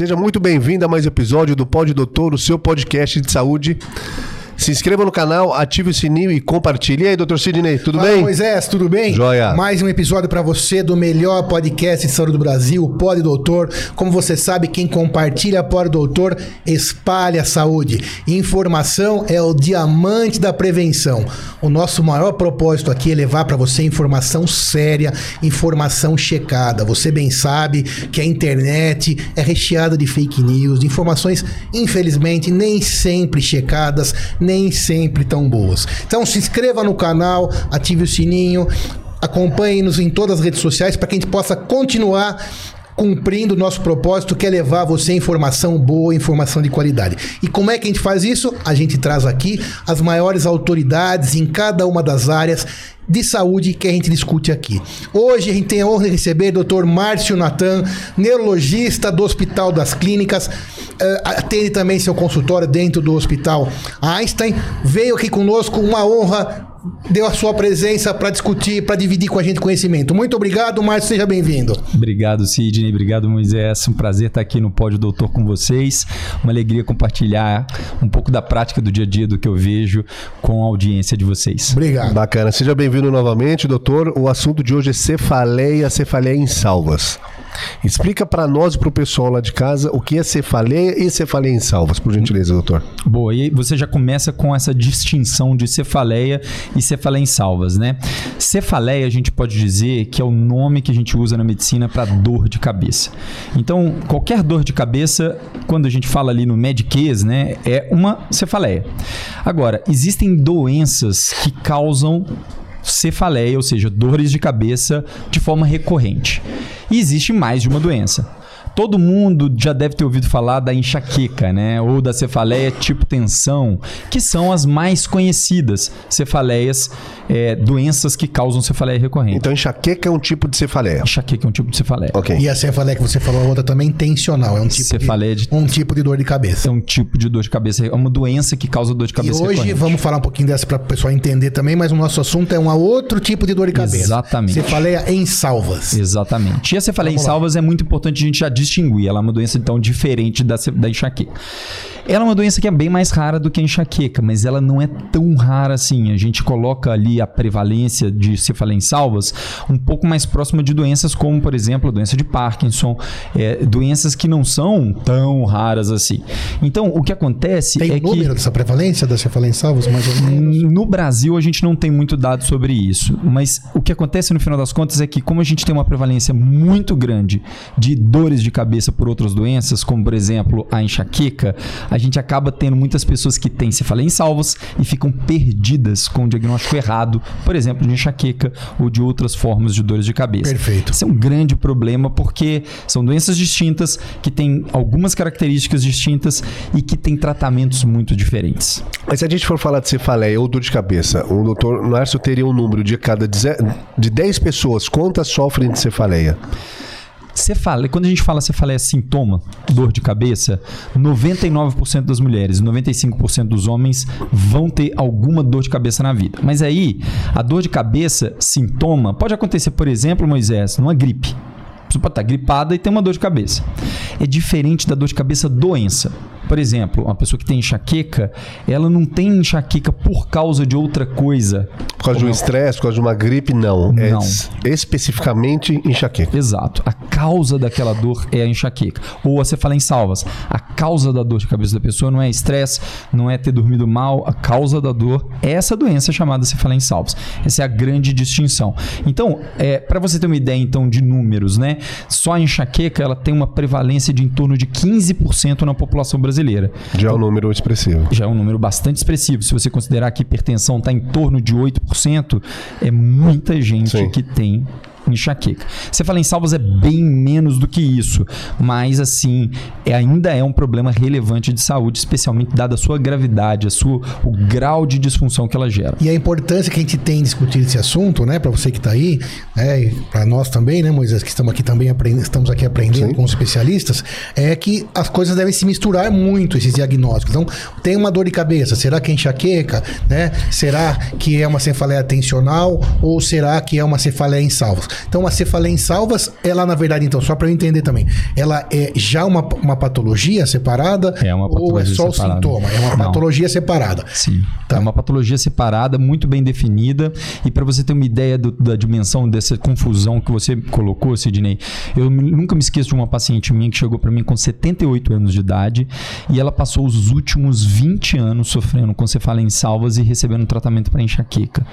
Seja muito bem-vindo a mais um episódio do Pod Doutor, o seu podcast de saúde. Se inscreva no canal, ative o sininho e compartilhe. E aí, doutor Sidney, tudo Fala, bem? Moisés, tudo bem? Joia. Mais um episódio para você do melhor podcast de saúde do Brasil, o Pod Doutor. Como você sabe, quem compartilha Pod Doutor espalha a saúde. Informação é o diamante da prevenção. O nosso maior propósito aqui é levar para você informação séria, informação checada. Você bem sabe que a internet é recheada de fake news, de informações, infelizmente, nem sempre checadas, nem sempre tão boas. Então se inscreva no canal, ative o sininho, acompanhe-nos em todas as redes sociais para que a gente possa continuar cumprindo o nosso propósito, que é levar você informação boa, informação de qualidade. E como é que a gente faz isso? A gente traz aqui as maiores autoridades em cada uma das áreas de saúde que a gente discute aqui. Hoje a gente tem a honra de receber o Dr. Márcio Natan, neurologista do Hospital das Clínicas, uh, atende também seu consultório dentro do Hospital Einstein, veio aqui conosco, uma honra deu a sua presença para discutir, para dividir com a gente conhecimento. Muito obrigado, Márcio, seja bem-vindo. Obrigado, Sidney, obrigado, Moisés. Um prazer estar aqui no Pódio Doutor com vocês. Uma alegria compartilhar um pouco da prática do dia a dia do que eu vejo com a audiência de vocês. Obrigado. Bacana. Seja bem-vindo novamente, doutor. O assunto de hoje é cefaleia, cefaleia em salvas. Explica para nós e para o pessoal lá de casa o que é cefaleia e cefaleia em salvas, por gentileza, doutor. Boa, e você já começa com essa distinção de cefaleia e cefaleia em salvas, né? Cefaleia a gente pode dizer que é o nome que a gente usa na medicina para dor de cabeça. Então, qualquer dor de cabeça, quando a gente fala ali no Medicase, né, é uma cefaleia. Agora, existem doenças que causam cefaleia, ou seja, dores de cabeça de forma recorrente. E existe mais de uma doença. Todo mundo já deve ter ouvido falar da enxaqueca, né? Ou da cefaleia tipo tensão, que são as mais conhecidas cefaleias, é, doenças que causam cefaleia recorrente. Então, enxaqueca é um tipo de cefaleia. Enxaqueca é um tipo de cefaleia. Ok. E a cefaleia que você falou, a outra também tensional, é um tipo, Cefaleia de, de- um tipo de dor de cabeça. É um tipo de dor de cabeça, é uma doença que causa dor de E cabeça hoje recorrente. vamos falar um pouquinho dessa para o pessoal entender também, mas o nosso assunto é um outro tipo de dor de cabeça. Exatamente. Cefaleia em salvas. Exatamente. E a cefaleia em Vamos lá. salvas é muito importante a gente já distinguir. Ela é uma doença, então, diferente da, da enxaqueca. Ela é uma doença que é bem mais rara do que a enxaqueca, mas ela não é tão rara assim. A gente coloca ali a prevalência de cefaleia em salvas um pouco mais próxima de doenças como, por exemplo, a doença de Parkinson, é, doenças que não são tão raras assim. Então, o que acontece Tem é o número que... dessa prevalência da cefaleia em salvas, mais ou menos? No Brasil, a gente não tem muito dado sobre isso. Mas o que acontece no final das contas é que, como a gente tem uma prevalência muito grande de dores de cabeça por outras doenças, como por exemplo a enxaqueca, a gente acaba tendo muitas pessoas que têm cefaleia em salvos e ficam perdidas com o diagnóstico errado, por exemplo, de enxaqueca ou de outras formas de dores de cabeça. Perfeito. Isso é um grande problema porque são doenças distintas que têm algumas características distintas e que têm tratamentos muito diferentes. Mas se a gente for falar de cefaleia ou dor de cabeça, o doutor Márcio teria um número de cada de 10 pessoas, quantas sofrem de cefaleia? Cefaleia, quando a gente fala cefaleia sintoma, dor de cabeça, 99% das mulheres, 95% dos homens vão ter alguma dor de cabeça na vida. Mas aí, a dor de cabeça sintoma pode acontecer, por exemplo, Moisés, numa gripe. A pessoa pode estar gripada e ter uma dor de cabeça. É diferente da dor de cabeça doença. Por exemplo, uma pessoa que tem enxaqueca, ela não tem enxaqueca por causa de outra coisa. Por causa de um estresse, por causa de uma gripe? Não. É Não. es- especificamente enxaqueca. Exato. A causa daquela dor é a enxaqueca. Ou a cefaleia em salvas. A causa da dor de cabeça da pessoa não é estresse, não é ter dormido mal. A causa da dor é essa doença chamada cefaleia em salvas. Essa é a grande distinção. Então, é, para você ter uma ideia então de números, né? Só a enxaqueca ela tem uma prevalência de em torno de 15% na população brasileira. Já é um número expressivo. Já é um número bastante expressivo. Se você considerar que hipertensão está em torno de 8%, é muita gente Sim. que tem enxaqueca. Você fala em salvas é bem menos do que isso, mas assim, é, ainda é um problema relevante de saúde, especialmente dada a sua gravidade, a sua, o grau de disfunção que ela gera. E a importância que a gente tem em discutir esse assunto, né, para você que está aí, né, e para nós também, né, Moisés, que estamos aqui também aprendendo, estamos aqui aprendendo Sim. com os especialistas, é que as coisas devem se misturar muito esses diagnósticos. Então, tem uma dor de cabeça, será que é enxaqueca, né? Será que é uma cefaleia tensional ou será que é uma cefaleia em salvos? Então, a cefaleia em salvas, ela, na verdade, então, só para eu entender também, ela é já uma, uma patologia separada? É uma Ou é patologia só separada. o sintoma? É uma Não. patologia separada. Sim. Tá. É uma patologia separada, muito bem definida. E para você ter uma ideia do- da dimensão dessa confusão que você colocou, Sidney, eu nunca me esqueço de uma paciente minha que chegou para mim com 78 anos de idade e ela passou os últimos 20 anos sofrendo com cefaleia em salvas e recebendo tratamento para enxaqueca.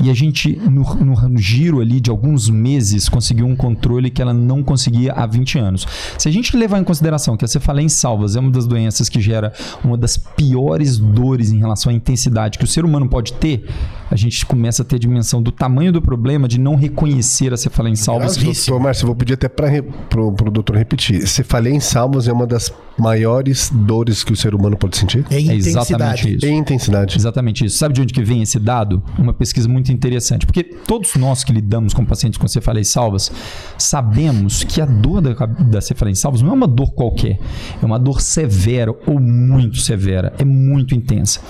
E a gente, no, no- no giro ali de alguns meses, conseguiu um controle que ela não conseguia há 20 anos. Se a gente levar em consideração que a cefaleia em salvas é uma das doenças que gera uma das piores dores em relação à intensidade que o ser humano pode ter, a gente começa a ter a dimensão do tamanho do problema de não reconhecer a cefaleia em salvas. Doutor Márcio, eu vou pedir até para pro, pro doutor repetir. Cefaleia em salvos é uma das maiores dores que o ser humano pode sentir? É, É intensidade. exatamente isso. Em intensidade. Exatamente isso. Sabe de onde que vem esse dado? Uma pesquisa muito interessante. Porque todos nós que lidamos com pacientes com cefaleia salvas sabemos que a dor da, da cefaleia em salvas não é uma dor qualquer. É uma dor severa ou muito severa. É muito intensa.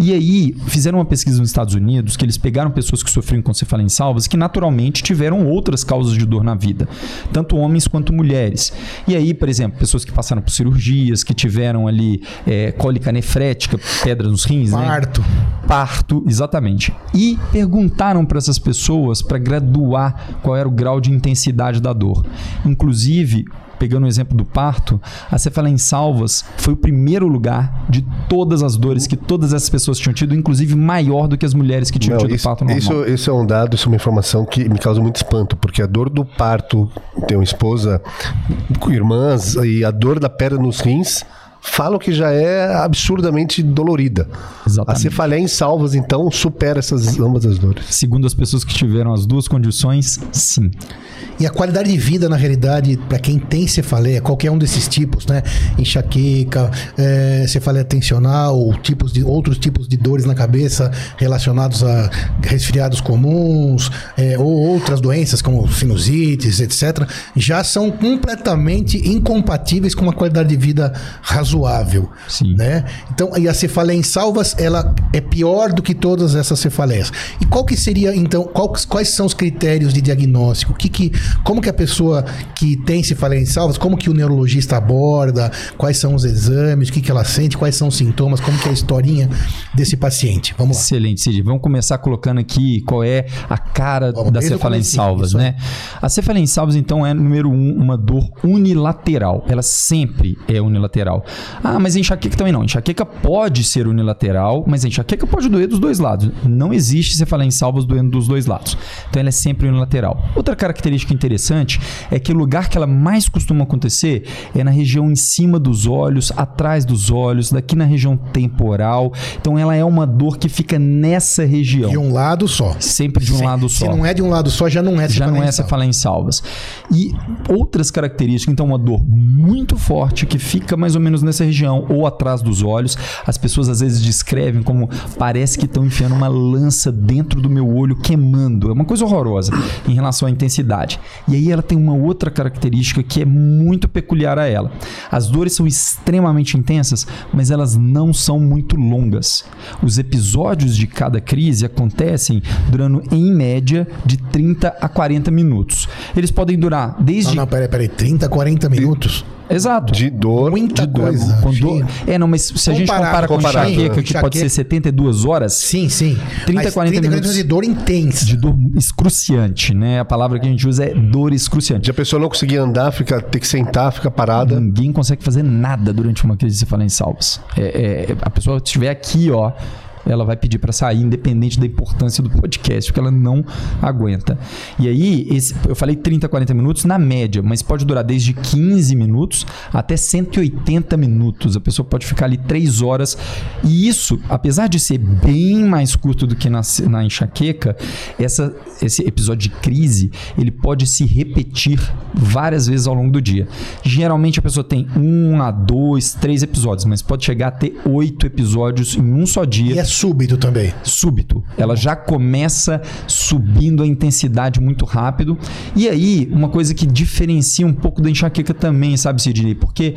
E aí, fizeram uma pesquisa nos Estados Unidos que eles pegaram pessoas que sofriam com cefaleia salvas que naturalmente tiveram outras causas de dor na vida. Tanto homens quanto mulheres. E aí, por exemplo, pessoas que passaram por cirurgias, que tiveram ali é, cólica nefrética, pedra nos rins, né? Parto. Parto, exatamente. E perguntaram para essas pessoas para graduar qual era o grau de intensidade da dor. Inclusive, pegando o exemplo do parto, a cefaleia em salvas foi o primeiro lugar de todas as dores que todas essas pessoas tinham tido, inclusive maior do que as mulheres que tinham Não, tido isso, parto normal. isso, isso é um dado, isso é uma informação que me causa muito espanto, porque a dor do parto, tenho uma esposa com irmãs, e a dor da pedra nos rins falam que já é absurdamente dolorida. Exatamente. A cefaleia em salvas, então, supera essas ambas as dores. Segundo as pessoas que tiveram as duas condições, sim. E a qualidade de vida, na realidade, para quem tem cefaleia, qualquer um desses tipos, né? Enxaqueca, é, cefaleia tensional, tipos de, outros tipos de dores na cabeça relacionados a resfriados comuns, é, ou outras doenças como sinusites, etc., já são completamente incompatíveis com uma qualidade de vida razoável. Sim. Né? Então, e a cefaleia em salvas, ela é pior do que todas essas cefaleias. E qual que seria, então, qual- quais são os critérios de diagnóstico? Que que, como que a pessoa que tem cefaleia em salvas, como que o neurologista aborda? Quais são os exames? O que que ela sente? Quais são os sintomas? Como que é a historinha desse paciente? Vamos lá. Excelente, Cid. Vamos começar colocando aqui qual é a cara Vamos, da cefaleia em salvas, né? A cefaleia em salvas, então, é, número um, uma dor unilateral. Ela sempre é unilateral. Ah, mas enxaqueca também não. Enxaqueca pode ser unilateral, mas enxaqueca pode doer dos dois lados. Não existe cefaleia em salvas doendo dos dois lados. Então, ela é sempre unilateral. Outra característica interessante é que o lugar que ela mais costuma acontecer é na região em cima dos olhos, atrás dos olhos, daqui na região temporal. Então, ela é uma dor que fica nessa região. De um lado só. Sempre de um Se- lado Se só. não é de um lado só, já não é Já não é salvas. cefaleia em salvas. E outras características, então, uma dor muito forte que fica mais ou menos nessa região ou atrás dos olhos. As pessoas às vezes descrevem como parece que estão enfiando uma lança dentro do meu olho queimando. É uma coisa horrorosa em relação à intensidade. E aí ela tem uma outra característica que é muito peculiar a ela. As dores são extremamente intensas, mas elas não são muito longas. Os episódios de cada crise acontecem durando em média de 30 a 40 minutos. Eles podem durar desde Não, não, peraí, peraí. 30, 40 minutos? Exato. De dor. Muita de dor. coisa. Com Achei- dor- É, não, mas se a gente compara com comparado, enxaqueca, que pode ser Enxaqueca- 72 horas, Sim, sim. 30, Mas 40 minutos. de dor intensa. de dor excruciante, né? A palavra que a gente usa é dor excruciante. De a pessoa não conseguir andar, fica, ter que sentar, fica parada. Ninguém consegue fazer nada durante uma crise de cefaleia em salvos. É, é, a pessoa estiver aqui, ó, ela vai pedir para sair, independente da importância do podcast, porque ela não aguenta. E aí, esse- eu falei 30, 40 minutos na média, mas pode durar desde 15 minutos até 180 minutos. A pessoa pode ficar ali 3 horas. E isso, apesar de ser bem mais curto do que na, na enxaqueca, essa, esse episódio de crise, ele pode se repetir várias vezes ao longo do dia. Geralmente a pessoa tem um a dois, três episódios, mas pode chegar a ter oito episódios em um só dia. E é súbito também. súbito. Ela já começa subindo a intensidade muito rápido. E aí, uma coisa que diferencia um pouco da enxaqueca também, sabe, Sidney? Porque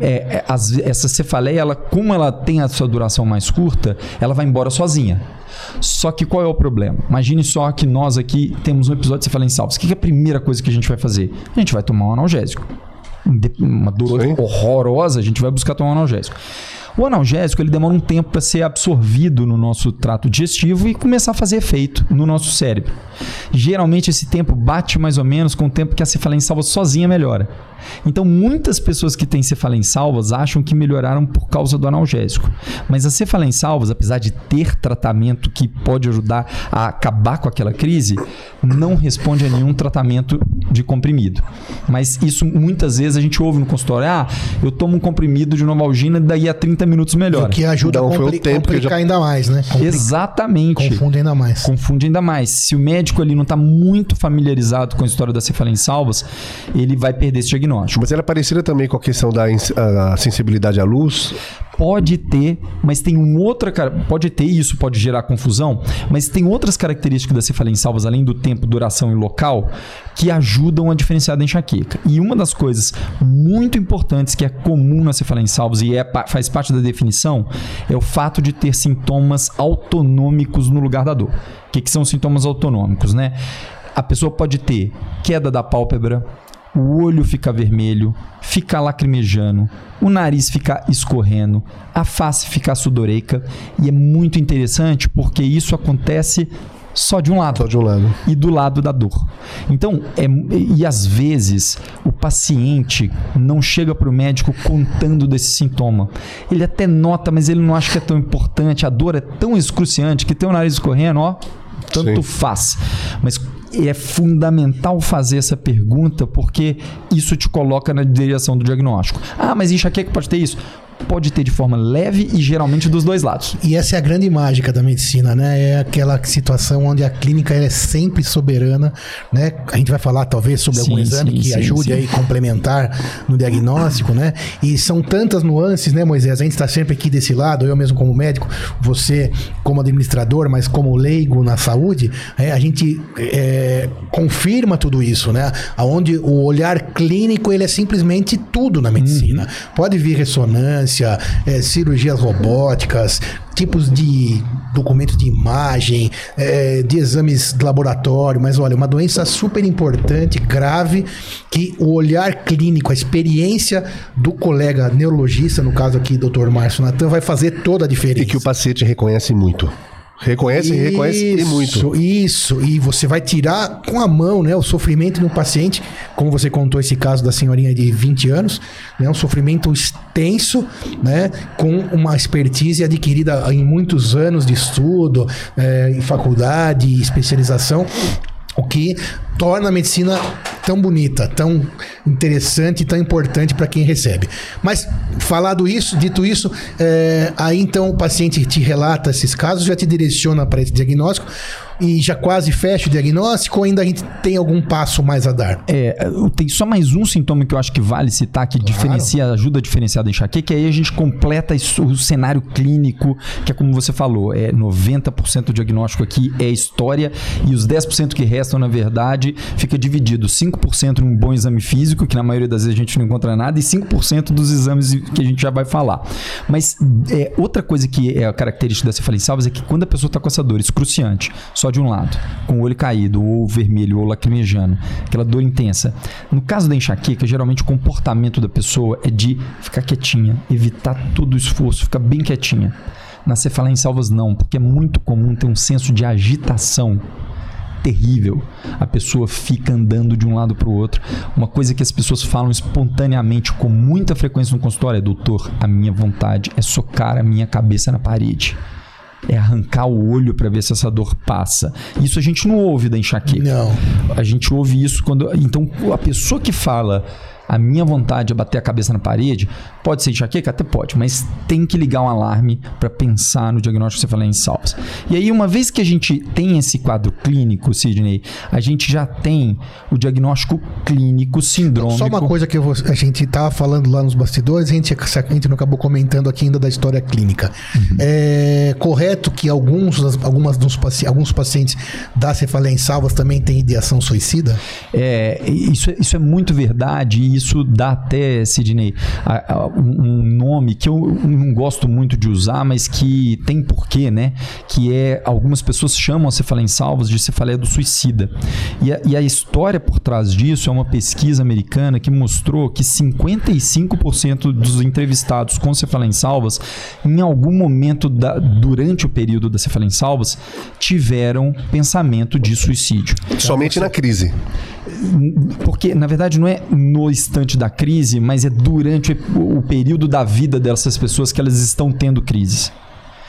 é, é, as- essa cefaleia, ela, como ela tem a sua duração mais curta, ela vai embora sozinha. Só que qual é o problema? Imagine só que nós aqui temos um episódio de cefaleia em salvos. O que é a primeira coisa que a gente vai fazer? A gente vai tomar um analgésico. Uma dor Sim. horrorosa, a gente vai buscar tomar um analgésico. O analgésico ele demora um tempo para ser absorvido no nosso trato digestivo e começar a fazer efeito no nosso cérebro. Geralmente esse tempo bate mais ou menos com o tempo que a cefaleia em salvas sozinha melhora. Então muitas pessoas que têm cefaleia salvas acham que melhoraram por causa do analgésico. Mas a cefaleia salvas, apesar de ter tratamento que pode ajudar a acabar com aquela crise, não responde a nenhum tratamento de comprimido. Mas isso muitas vezes a gente ouve no consultório: ah, eu tomo um comprimido de novalgina e daí a 30 minutos melhora. O que ajuda Então, a foi o compli tempo que complicar já- ainda mais, né? Compli Exatamente. Confunde ainda mais. Confunde ainda mais. Se o médico ali não está muito familiarizado com a história da cefaleia em salvas, ele vai perder esse diagnóstico. Mas ela é parecida também com a questão da a sensibilidade à luz. Pode ter, mas tem um outra pode ter e isso pode gerar confusão, mas tem outras características da cefaleia em salvas além do tempo, duração e local que ajudam a diferenciar da enxaqueca. E uma das coisas muito importantes que é comum na cefaleia em salvos e é, faz parte da definição é o fato de ter sintomas autonômicos no lugar da dor. O que, que são sintomas autonômicos, né? A pessoa pode ter queda da pálpebra, o olho fica vermelho, fica lacrimejando, o nariz fica escorrendo, a face fica sudoreica e é muito interessante porque isso acontece só de um lado Só de um lado. e do lado da dor. Então, é, e às vezes o paciente não chega para o médico contando desse sintoma. Ele até nota, mas ele não acha que é tão importante. A dor é tão excruciante que tem o nariz escorrendo, ó, tanto Sim. faz. Mas é fundamental fazer essa pergunta porque isso te coloca na direção do diagnóstico. Ah, mas enxaqueca pode ter isso? Pode ter de forma leve e geralmente dos dois lados. E essa é a grande mágica da medicina, né? É aquela situação onde a clínica é sempre soberana, né? A gente vai falar talvez sobre algum Sim, exame sim, que sim, ajude aí complementar no diagnóstico, né? E são tantas nuances, né, Moisés? A gente está sempre aqui desse lado, eu mesmo como médico, você como administrador, mas como leigo na saúde, é, a gente é, confirma tudo isso, né? Aonde o olhar clínico ele é simplesmente tudo na medicina. Uhum. Pode vir ressonância, é, cirurgias robóticas, tipos de documentos de imagem, é, de exames de laboratório, mas olha, uma doença super importante, grave, que o olhar clínico, a experiência do colega neurologista, no caso aqui, Dr. Márcio Natan, vai fazer toda a diferença. E que o paciente reconhece muito. Reconhece, reconhece e muito. Isso, isso. E você vai tirar com a mão, né, o sofrimento do paciente, como você contou esse caso da senhorinha de 20 anos, né, um sofrimento extenso, né, com uma expertise adquirida em muitos anos de estudo, eh, em faculdade, especialização, o que torna a medicina tão bonita, tão interessante, tão importante para quem recebe. Mas falado isso, dito isso, é, aí então o paciente te relata esses casos, já te direciona para esse diagnóstico e já quase fecha o diagnóstico ou ainda a gente tem algum passo mais a dar? É, tem só mais um sintoma que eu acho que vale citar, que diferencia, ajuda a diferenciar da enxaqueca, que aí a gente completa o cenário clínico, que é como você falou, é 90% do diagnóstico aqui é história, e os 10% que restam, na verdade, fica dividido 5% em um bom exame físico, que na maioria das vezes a gente não encontra nada, e 5% dos exames que a gente já vai falar. Mas é, outra coisa que é a característica da cefaleia em salvas é que quando a pessoa está com essa dor excruciante, só de um lado, com o olho caído, ou vermelho, ou lacrimejando, aquela dor intensa. No caso da enxaqueca, geralmente o comportamento da pessoa é de ficar quietinha, evitar todo o esforço, ficar bem quietinha. Na cefaleia em salvas não, porque é muito comum ter um senso de agitação terrível. A pessoa fica andando de um lado para o outro. Uma coisa que as pessoas falam espontaneamente com muita frequência no consultório é: doutor, a minha vontade é socar a minha cabeça na parede. É arrancar o olho para ver se essa dor passa. Isso a gente não ouve da enxaqueca. Não. A gente ouve isso quando. Então, a pessoa que fala a minha vontade é bater a cabeça na parede, pode ser enxaqueca? Até pode, mas tem que ligar um alarme para pensar no diagnóstico salvas. E aí, uma vez que a gente tem esse quadro clínico, Sidney, a gente já tem o diagnóstico clínico sindrômico. Só uma coisa que vou- a gente estava falando lá nos bastidores, a gente, a gente não acabou comentando aqui ainda da história clínica. É correto que alguns, algumas dos, alguns pacientes da cefaleia em salvas também têm ideação suicida? É, isso, é- isso é muito verdade isso dá até, Sidney, um nome que eu não gosto muito de usar, mas que tem porquê, né? Que é, algumas pessoas chamam a cefaleia em salvos de cefaleia do suicida. E a, e a história por trás disso é uma pesquisa americana que mostrou que 55% dos entrevistados com cefaleia em salvas, em algum momento da- durante o período da cefaleia em salvas, tiveram pensamento de suicídio. Somente na crise. Porque, na verdade, não é no instante da crise, mas é durante o período da vida dessas pessoas que elas estão tendo crises.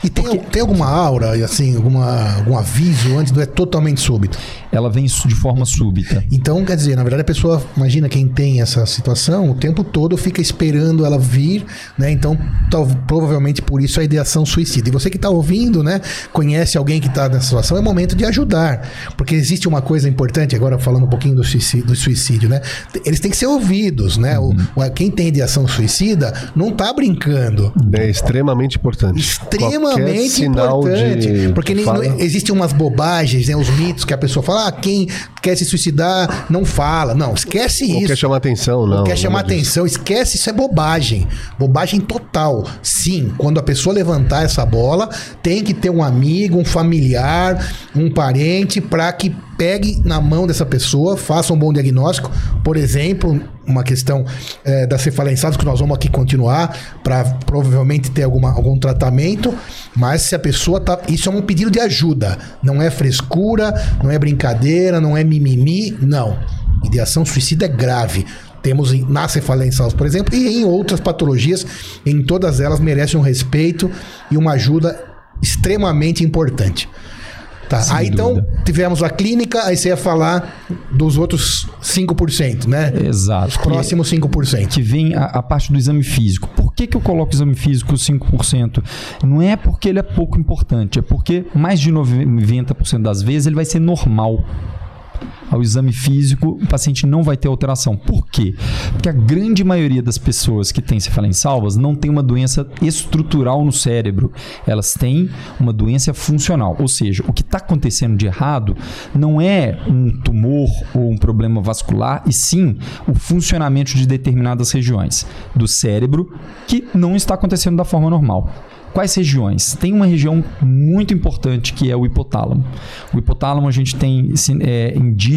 E tem, tem alguma aura, assim, alguma, algum aviso antes, não é totalmente súbito? Ela vem de forma súbita. Então, quer dizer, na verdade a pessoa, imagina quem tem essa situação, o tempo todo fica esperando ela vir, né? Então, tal- provavelmente por isso a ideação suicida. E você que está ouvindo, né, conhece alguém que está nessa situação, é momento de ajudar. Porque existe uma coisa importante, agora falando um pouquinho do suicídio, do suicídio, né? Eles têm que ser ouvidos, né? O- o, quem tem ideação suicida não tá brincando. É extremamente importante. Extremamente Sinal importante. de porque não- existem umas bobagens, né? Os mitos que a pessoa fala, ah, quem quer se suicidar não fala. Não, esquece isso. quer chamar atenção, não. Não quer chamar disso. atenção, esquece, isso é bobagem. Bobagem total. Sim, quando a pessoa levantar essa bola, tem que ter um amigo, um familiar, um parente, para que pegue na mão dessa pessoa, faça um bom diagnóstico. Por exemplo, uma questão eh, da cefaleia salvos, que nós vamos aqui continuar, para provavelmente ter alguma, algum tratamento. Mas se a pessoa tá. Isso é um pedido de ajuda. Não é frescura, não é brincadeira, não é mimimi, não. Ideação suicida é grave. Temos em- na cefaleia salvos, por exemplo, e em outras patologias, em todas elas merecem um respeito e uma ajuda extremamente importante. Tá, Sem aí então dúvida. tivemos a clínica, aí você ia falar dos outros 5%, né? Exato. Os próximos 5%. que vem a, a parte do exame físico. Por que, que eu coloco o exame físico 5%? Não é porque ele é pouco importante, é porque mais de 90% das vezes ele vai ser normal. Ao exame físico, o paciente não vai ter alteração. Por quê? Porque a grande maioria das pessoas que têm cefaleia em salvas não tem uma doença estrutural no cérebro. Elas têm uma doença funcional. Ou seja, o que está acontecendo de errado não é um tumor ou um problema vascular, e sim o funcionamento de determinadas regiões do cérebro que não está acontecendo da forma normal. Quais regiões? Tem uma região muito importante que é o hipotálamo. O hipotálamo a gente tem é, indícios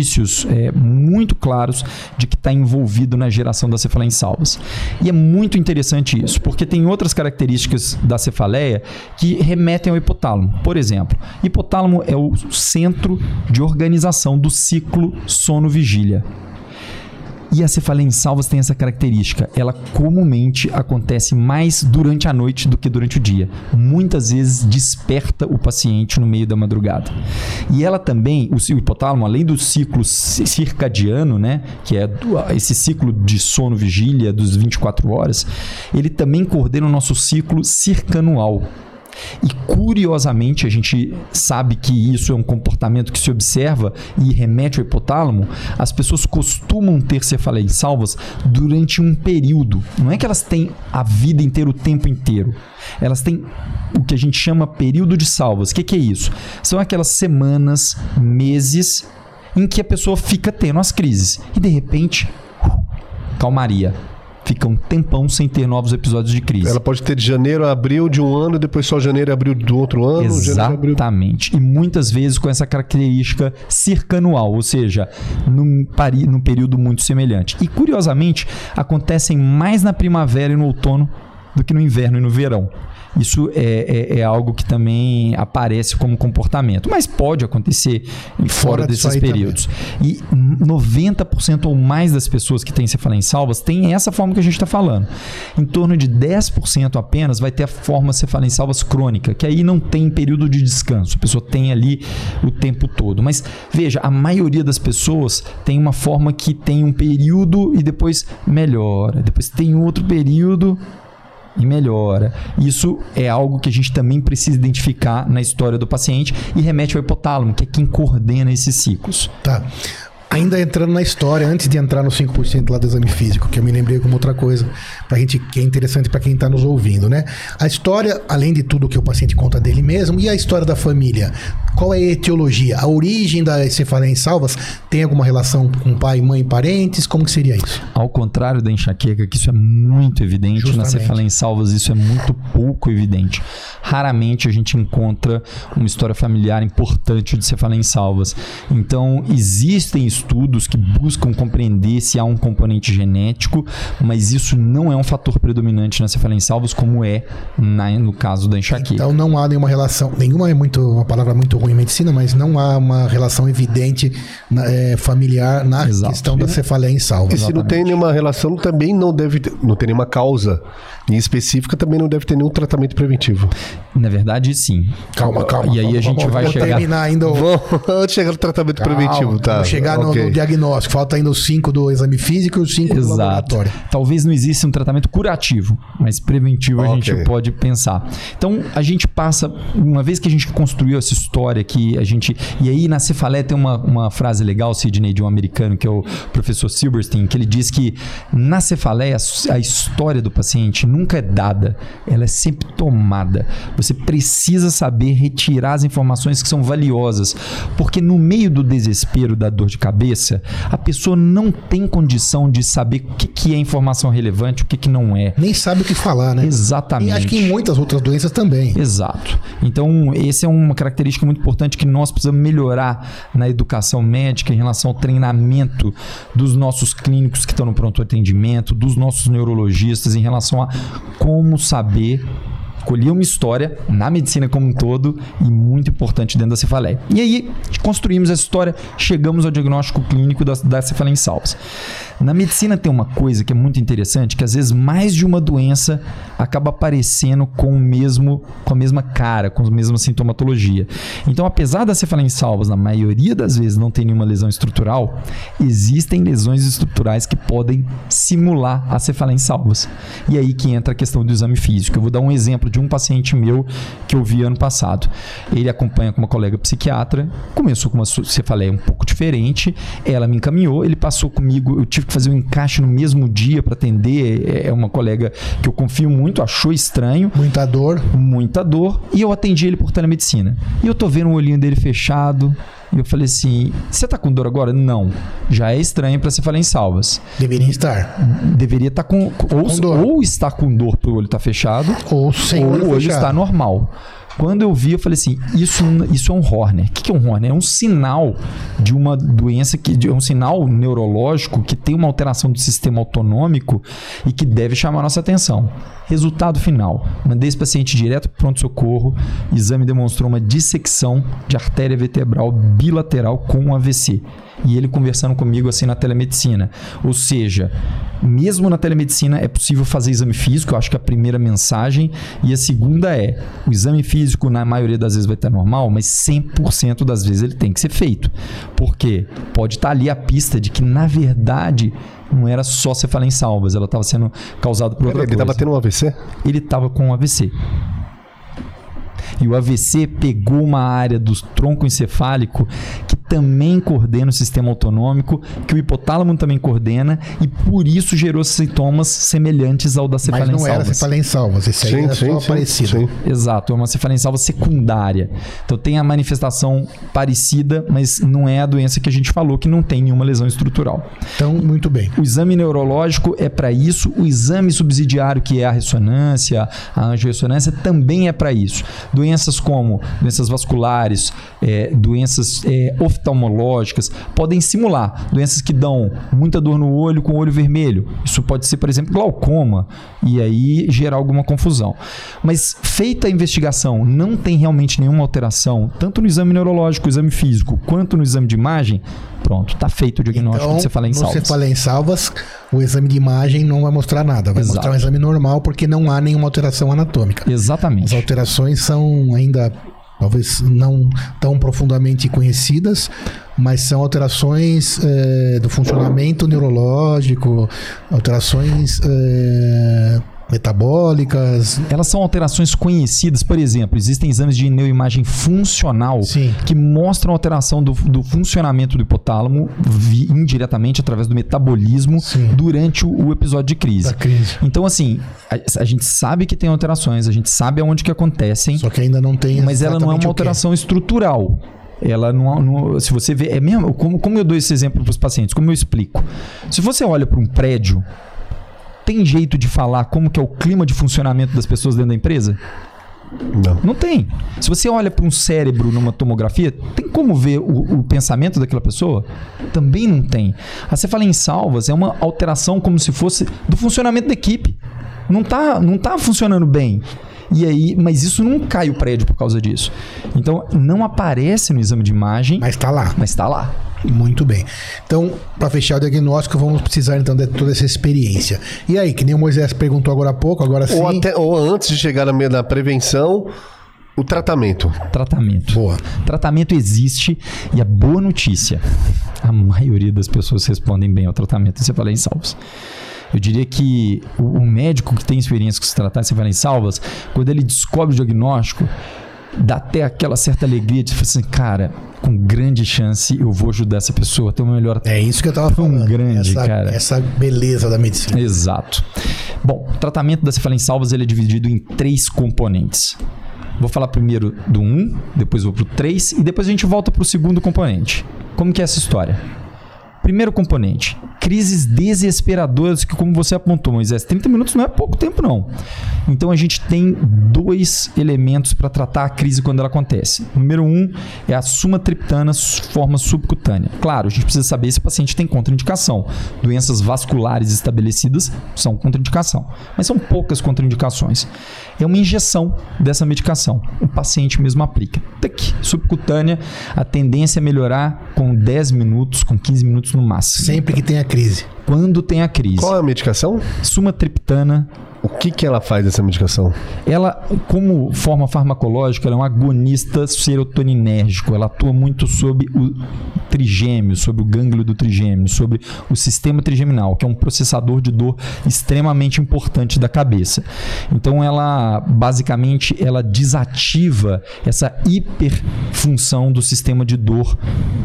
é, muito claros de que está envolvido na geração da cefaleia em salvas. E é muito interessante isso, porque tem outras características da cefaleia que remetem ao hipotálamo. Por exemplo, hipotálamo é o centro de organização do ciclo sono-vigília. E a cefaleia em salvas tem essa característica. Ela comumente acontece mais durante a noite do que durante o dia. Muitas vezes desperta o paciente no meio da madrugada. E ela também, o hipotálamo, além do ciclo ci- circadiano, né, que é esse ciclo de sono vigília dos 24 horas, ele também coordena o nosso ciclo circanual. E curiosamente, a gente sabe que isso é um comportamento que se observa e remete ao hipotálamo. As pessoas costumam ter cefaleia em salvas durante um período. Não é que elas têm a vida inteira, o tempo inteiro. Elas têm o que a gente chama período de salvas. O que, que é isso? São aquelas semanas, meses em que a pessoa fica tendo as crises. E de repente, uh, calmaria. Fica um tempão sem ter novos episódios de crise. Ela pode ter de janeiro a abril de um ano, depois só janeiro e abril do outro ano. Exatamente. E muitas vezes com essa característica circanual, ou seja, num, pari- num período muito semelhante. E curiosamente, acontecem mais na primavera e no outono do que no inverno e no verão. Isso é, é, é, algo que também aparece como comportamento, mas pode acontecer fora, fora desses períodos. Também. E 90% ou mais das pessoas que têm cefaleia salvas têm essa forma que a gente está falando. Em torno de 10% apenas vai ter a forma cefaleia salvas crônica, que aí não tem período de descanso, a pessoa tem ali o tempo todo. Mas veja, a maioria das pessoas tem uma forma que tem um período e depois melhora, depois tem outro período e melhora. Isso é algo que a gente também precisa identificar na história do paciente e remete ao hipotálamo, que é quem coordena esses ciclos. Tá. Ainda entrando na história, antes de entrar no 5% lá do exame físico, que eu me lembrei como outra coisa, pra gente, que é interessante para quem está nos ouvindo, né? A história, além de tudo que o paciente conta dele mesmo, e a história da família. Qual é a etiologia? A origem da cefaleia em salvas tem alguma relação com pai, mãe, parentes? Como que seria isso? Ao contrário da enxaqueca, que isso é muito evidente, Justamente. na cefaleia em salvas isso é muito pouco evidente. Raramente a gente encontra uma história familiar importante de cefaleia em salvas. Então, existem estudos que buscam compreender se há um componente genético, mas isso não é um fator predominante na cefaleia em salvos, como é na, no caso da enxaqueca. Então não há nenhuma relação, nenhuma é muito uma palavra muito ruim em medicina, mas não há uma relação evidente na, é, familiar na Exato. questão da cefaleia em salvos. E se não tem nenhuma relação, também não deve ter, não tem nenhuma causa em específica, também não deve ter nenhum tratamento preventivo. Na verdade, sim. Calma, calma. E aí calma, a gente calma, vai chegar. terminar ainda o... De chegar no tratamento calma, preventivo, tá? Vamos chegar no, okay. no, diagnóstico. Falta ainda os 5 do exame físico e os 5 do laboratório. Talvez não exista um tratamento curativo, mas preventivo okay. a gente pode pensar. Então, a gente passa, uma vez que a gente construiu essa história que a gente. E aí na cefaleia tem uma, uma frase legal, Sidney, de um americano, que é o professor Silberstein, que ele diz que na cefaleia a história do paciente nunca é dada, ela é sempre tomada. Você precisa saber retirar as informações que são valiosas, porque no meio do desespero, da dor de cabeça, a pessoa não tem condição de saber o que, que é informação relevante, o que, que não é. Nem sabe o que falar, né? Exatamente. E acho que em muitas outras doenças também. Exato. Então, essa é uma característica muito importante que nós precisamos melhorar na educação médica em relação ao treinamento dos nossos clínicos que estão no pronto atendimento, dos nossos neurologistas em relação a como saber colher uma história na medicina como um todo e muito importante dentro da cefaleia. E aí construímos essa história, chegamos ao diagnóstico clínico da, da cefaleia em salvos. Na medicina tem uma coisa que é muito interessante, que às vezes mais de uma doença acaba aparecendo com o mesmo, com a mesma cara, com a mesma sintomatologia. Então, apesar da cefaleia em salvos, na maioria das vezes não tem nenhuma lesão estrutural, existem lesões estruturais que podem simular a cefaleia em salvos. E aí que entra a questão do exame físico. Eu vou dar um exemplo de um paciente meu que eu vi ano passado. Ele acompanha com uma colega psiquiatra, começou com uma cefaleia um pouco diferente, ela me encaminhou, ele passou comigo, eu tive fazer um encaixe no mesmo dia para atender. É, é uma colega que eu confio muito, achou estranho. Muita dor. Muita dor. E eu atendi ele por telemedicina. E eu tô vendo o olhinho dele fechado. E eu falei assim: você tá com dor agora? Não. Já é estranho para você falar em salvas. Deveria estar. Deveria estar tá com. Ou, com dor. ou está com dor porque o olho está fechado, ou, sem ou olho o olho está normal. Quando eu vi, eu falei assim: isso, isso é um Horner. O que é um Horner? É um sinal de uma doença, que é um sinal neurológico que tem uma alteração do sistema autonômico e que deve chamar nossa atenção. Resultado final: mandei esse paciente direto para pronto-socorro. Exame demonstrou uma dissecção de artéria vertebral bilateral com AVC e ele conversando comigo assim na telemedicina. Ou seja, mesmo na telemedicina é possível fazer exame físico, eu acho que a primeira mensagem. E a segunda é: o exame físico, na maioria das vezes, vai estar normal, mas 100% das vezes ele tem que ser feito. Porque pode estar ali a pista de que, na verdade, não era só cefaleia em salvas, ela estava sendo causada por outra ele coisa. Ele estava tendo um AVC? Ele estava com um AVC. E o AVC pegou uma área do tronco encefálico também coordena o sistema autonômico, que o hipotálamo também coordena, e por isso gerou sintomas semelhantes ao da cefaleia Mas não era cefaleia em salvas, esse aí sim, era sim, só sim, parecido. Sim. Exato, é uma cefaleia em salvas secundária. Então tem a manifestação parecida, mas não é a doença que a gente falou, que não tem nenhuma lesão estrutural. Então, muito bem. O exame neurológico é para isso, o exame subsidiário, que é a ressonância, a angiorressonância, também é para isso. Doenças como doenças vasculares, é, doenças é, oftalmológicas podem simular doenças que dão muita dor no olho com o olho vermelho. Isso pode ser, por exemplo, glaucoma e aí gerar alguma confusão. Mas feita a investigação, não tem realmente nenhuma alteração, tanto no exame neurológico, exame físico, quanto no exame de imagem, pronto, está feito o diagnóstico Então, de cefaleia em salvas. cefaleia em salvas, o exame de imagem não vai mostrar nada. Vai Exato. mostrar um exame normal porque não há nenhuma alteração anatômica. As Exatamente. alterações são ainda talvez não tão profundamente conhecidas, mas são alterações eh, do funcionamento neurológico, alterações eh, metabólicas. Elas são alterações conhecidas, por exemplo, existem exames de neuroimagem funcional Sim. que mostram alteração do, do funcionamento do hipotálamo vi- indiretamente através do metabolismo Sim. durante o, o episódio de crise. Crise. Então, assim, a, a gente sabe que tem alterações, a gente sabe aonde que acontecem, Só que ainda não tem mas ela não é uma alteração estrutural. Ela não, não- se você vê, é mesmo, como, como eu dou esse exemplo para os pacientes, como eu explico? Se você olha para um prédio, tem jeito de falar como que é o clima de funcionamento das pessoas dentro da empresa? Não. Não tem. Se você olha para um cérebro numa tomografia, tem como ver o, o pensamento daquela pessoa? Também não tem. Aí você fala em salvas, é uma alteração como se fosse do funcionamento da equipe. Não tá, não tá funcionando bem. E aí, mas isso não cai o prédio por causa disso. Então, não aparece no exame de imagem, Mas tá lá. mas está lá. Muito bem. Então, para fechar o diagnóstico, vamos precisar então de toda essa experiência. E aí, que nem o Moisés perguntou agora há pouco, agora sim. Ou, até, ou antes de chegar na, meio da prevenção, o tratamento. Tratamento. Boa. Tratamento existe e a boa notícia, a maioria das pessoas respondem bem ao tratamento. Você fala em salvos. Eu diria que o, o médico que tem experiência com se tratar, você fala em salvas, quando ele descobre o diagnóstico, dá até aquela certa alegria de falar assim, cara, com grande chance eu vou ajudar essa pessoa a ter uma melhor É isso que eu tava Tão falando. grande, essa, cara. Essa beleza da medicina. Exato. Bom, o tratamento da cefaleia em salvas ele é dividido em três componentes. Vou falar primeiro do 1, depois vou pro 3 e depois a gente volta pro segundo componente. Como que é essa história? Primeiro componente, crises desesperadoras que, como você apontou, Moisés, 30 minutos não é pouco tempo, não. Então a gente tem dois elementos para tratar a crise quando ela acontece. Número um é a sumatriptana forma subcutânea. Claro, a gente precisa saber se o paciente tem contraindicação. Doenças vasculares estabelecidas são contraindicação, mas são poucas contraindicações. É uma injeção dessa medicação. O paciente mesmo aplica. Tac, subcutânea, a tendência é melhorar com 10 minutos, com 15 minutos no máximo. Sempre que tem a crise. Quando tem a crise. Qual é a medicação? Sumatriptana, O que, que ela faz essa medicação? ela, como forma farmacológica, ela é um agonista serotoninérgico. Ela atua muito sobre o trigêmeo, sobre o gânglio do trigêmeo, sobre o sistema trigeminal, que é um processador de dor extremamente importante da cabeça. Então, ela basicamente ela desativa essa hiperfunção do sistema de dor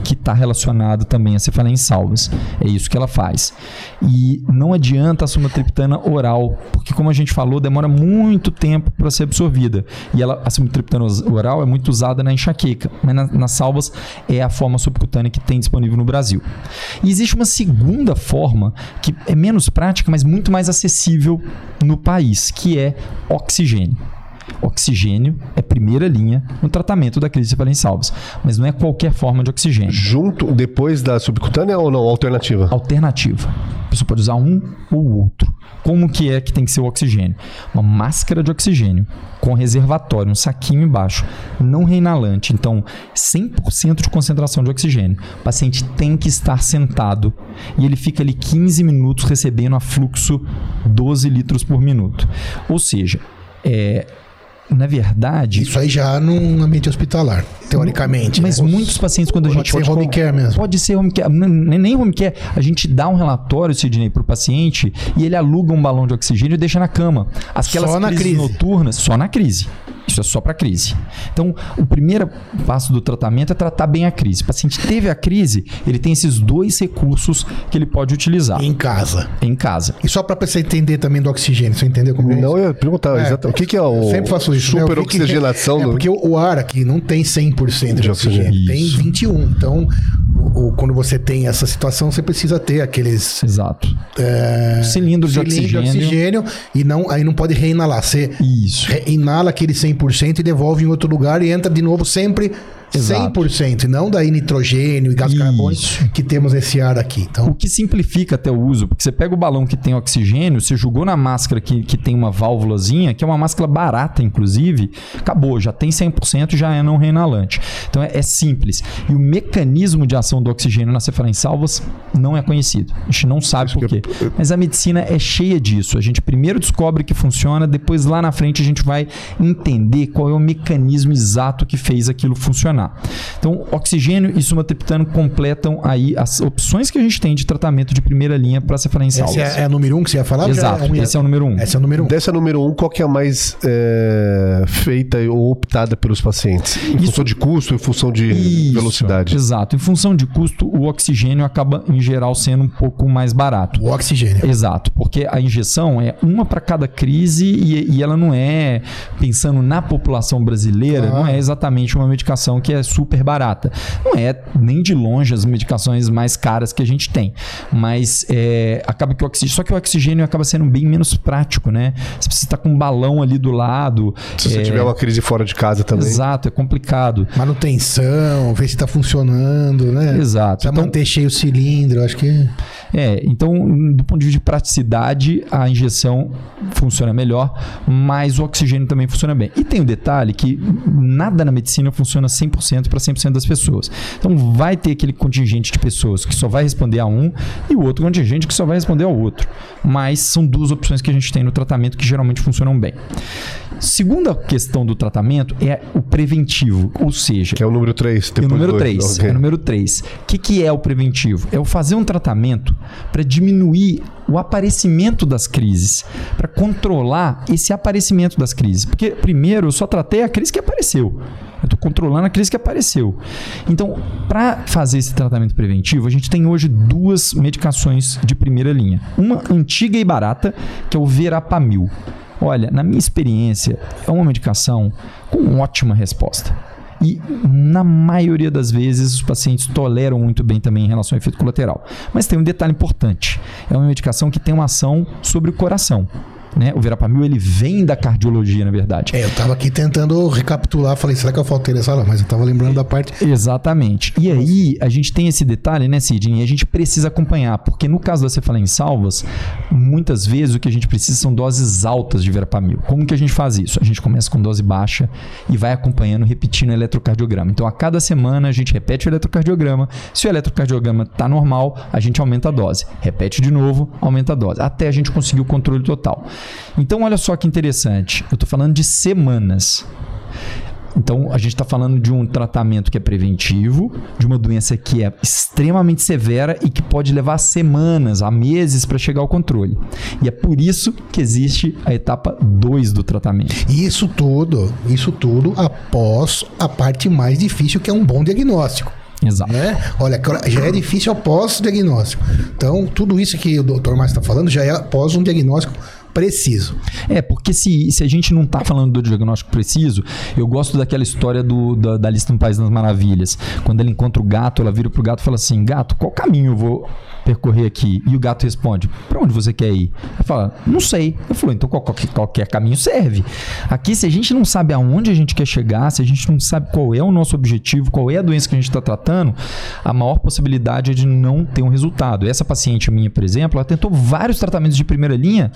que está relacionado também a cefaleia em salvas. É isso que ela faz. E não adianta a sumatriptana oral, porque como a gente falou, demora muito tempo para ser absorvida. E ela, a sumatriptana oral é muito usada na enxaqueca, mas na- nas salvas é a forma subcutânea que tem disponível no Brasil. E existe uma segunda forma que é menos prática, mas muito mais acessível no país, que é oxigênio. Oxigênio é primeira linha no tratamento da crise em salvas, mas não é qualquer forma de oxigênio Junto, depois da subcutânea ou não? Alternativa? alternativa. A pessoa pode usar um ou outro. Como que é que tem que ser o oxigênio? Uma máscara de oxigênio com reservatório, um saquinho embaixo, não reinalante, então 100% de concentração de oxigênio. O paciente tem que estar sentado e ele fica ali 15 minutos recebendo a fluxo 12 litros por minuto. Ou seja, é, na verdade, Isso aí já num ambiente hospitalar, teoricamente. mas né? muitos pacientes, quando a Pode gente ser home care mesmo. Pode ser home care. Nem, home care. A gente dá um relatório, Sidney, pro paciente e ele aluga um balão de oxigênio e deixa na cama. Aquelas Só na crises crise. noturnas, só na crise. Isso é só para crise. Então, o primeiro passo do tratamento é tratar bem a crise. O paciente teve a crise, ele tem esses dois recursos que ele pode utilizar Em casa. em casa. E só pra você entender também do oxigênio, você entendeu como é isso? Não, eu ia perguntar É, exatamente. O que, que é o sempre faço isso. né? super Eu vi que- oxigenação É, do. porque o ar aqui não tem 100% de, De oxigênio, oxigênio. tem Isso. 21. Então, o- quando você tem essa situação, você precisa ter aqueles Exato. é, Cilindro de cilindro oxigênio. e não, aí não pode reinalar. Você Isso. re- inala aquele 100% e devolve em outro lugar e entra de novo sempre Exato. 100%, e não daí nitrogênio e gás Isso. carbônico que temos nesse ar aqui. O Então, que simplifica até o uso, porque você pega o balão que tem oxigênio, você jogou na máscara que, que tem uma válvulazinha, que é uma máscara barata, inclusive, acabou, já tem 100% já é não reinalante. Então é, é simples. E o mecanismo de ação do oxigênio na salvas não é conhecido. A gente não sabe Acho por quê. Mas a medicina é cheia disso. A gente primeiro descobre que funciona, depois lá na frente a gente vai entender qual é o mecanismo exato que fez aquilo funcionar. Então, oxigênio e sumatriptano completam aí as opções que a gente tem de tratamento de primeira linha para cefaleia esse é, é a número um que você ia falar? Exato, um- esse é o número um. Esse é o número um. Dessa número um, qual que é a mais é, feita ou optada pelos pacientes? Em Isso- função de custo, em função de Isso, velocidade? Exato. Em função de custo, o oxigênio acaba, em geral, sendo um pouco mais barato. O oxigênio. Exato, porque a injeção é uma para cada crise e, e ela não é, pensando na população brasileira, Claro. não é exatamente uma medicação que é super barata. Não é nem de longe as medicações mais caras que a gente tem. Mas é, acaba que o oxigênio. Só que o oxigênio acaba sendo bem menos prático, né? Você precisa estar com um balão ali do lado. Se você é, tiver uma crise fora de casa também. Exato, é complicado. Manutenção, ver se tá funcionando, né? Exato. Precisa Então- manter cheio o cilindro, acho que. É, então, do ponto de vista de praticidade, a injeção funciona melhor, mas o oxigênio também funciona bem. E tem o detalhe que nada na medicina funciona 100% para 100% das pessoas. Então, vai ter aquele contingente de pessoas que só vai responder a um e o outro contingente que só vai responder ao outro. Mas são duas opções que a gente tem no tratamento que geralmente funcionam bem. Segunda questão do tratamento é o preventivo, ou seja, Que é o número 3. e o número 3. É o número 3. O que, que é o preventivo? É o fazer um tratamento para diminuir o aparecimento das crises, para controlar esse aparecimento das crises. Porque, primeiro, eu só tratei a crise que apareceu. Eu estou controlando a crise que apareceu. Então, para fazer esse tratamento preventivo, a gente tem hoje duas medicações de primeira linha. Uma antiga e barata, que é o Verapamil. Olha, na minha experiência, é uma medicação com ótima resposta. E na maioria das vezes os pacientes toleram muito bem também em relação ao efeito colateral. Mas tem um detalhe importante: é uma medicação que tem uma ação sobre o coração. Né? O verapamil ele vem da cardiologia, na verdade. É, eu tava aqui tentando recapitular, falei, será que eu faltei nessa aula? Mas eu tava lembrando da parte. Exatamente. E aí, a gente tem esse detalhe, né, Sidney? E a gente precisa acompanhar, porque no caso da cefaleia em salvas, muitas vezes o que a gente precisa são doses altas de verapamil. Como que a gente faz isso? A gente começa com dose baixa e vai acompanhando, repetindo o eletrocardiograma. Então, a cada semana, a gente repete o eletrocardiograma. Se o eletrocardiograma está normal, a gente aumenta a dose. Repete de novo, aumenta a dose, até a gente conseguir o controle total. Então, olha só que interessante. Eu estou falando de semanas. Então, a gente está falando de um tratamento que é preventivo, de uma doença que é extremamente severa e que pode levar semanas, a meses para chegar ao controle. E é por isso que existe a etapa 2 do tratamento. Isso tudo, isso tudo após a parte mais difícil, que é um bom diagnóstico. Exato. Né? Olha, já é difícil após o diagnóstico. Então, tudo isso que o Dr. Márcio está falando já é após um diagnóstico preciso. É, porque se, se a gente não tá falando do diagnóstico preciso, eu gosto daquela história do, da, da lista no País das Maravilhas. Quando ela encontra o gato, ela vira pro gato e fala assim: Gato, qual caminho eu vou percorrer aqui? E o gato responde: Pra onde você quer ir? Ela fala: Não sei. Eu falo: Então qualquer, qualquer caminho serve. Aqui, se a gente não sabe aonde a gente quer chegar, se a gente não sabe qual é o nosso objetivo, qual é a doença que a gente está tratando, a maior possibilidade é de não ter um resultado. Essa paciente minha, por exemplo, ela tentou vários tratamentos de primeira linha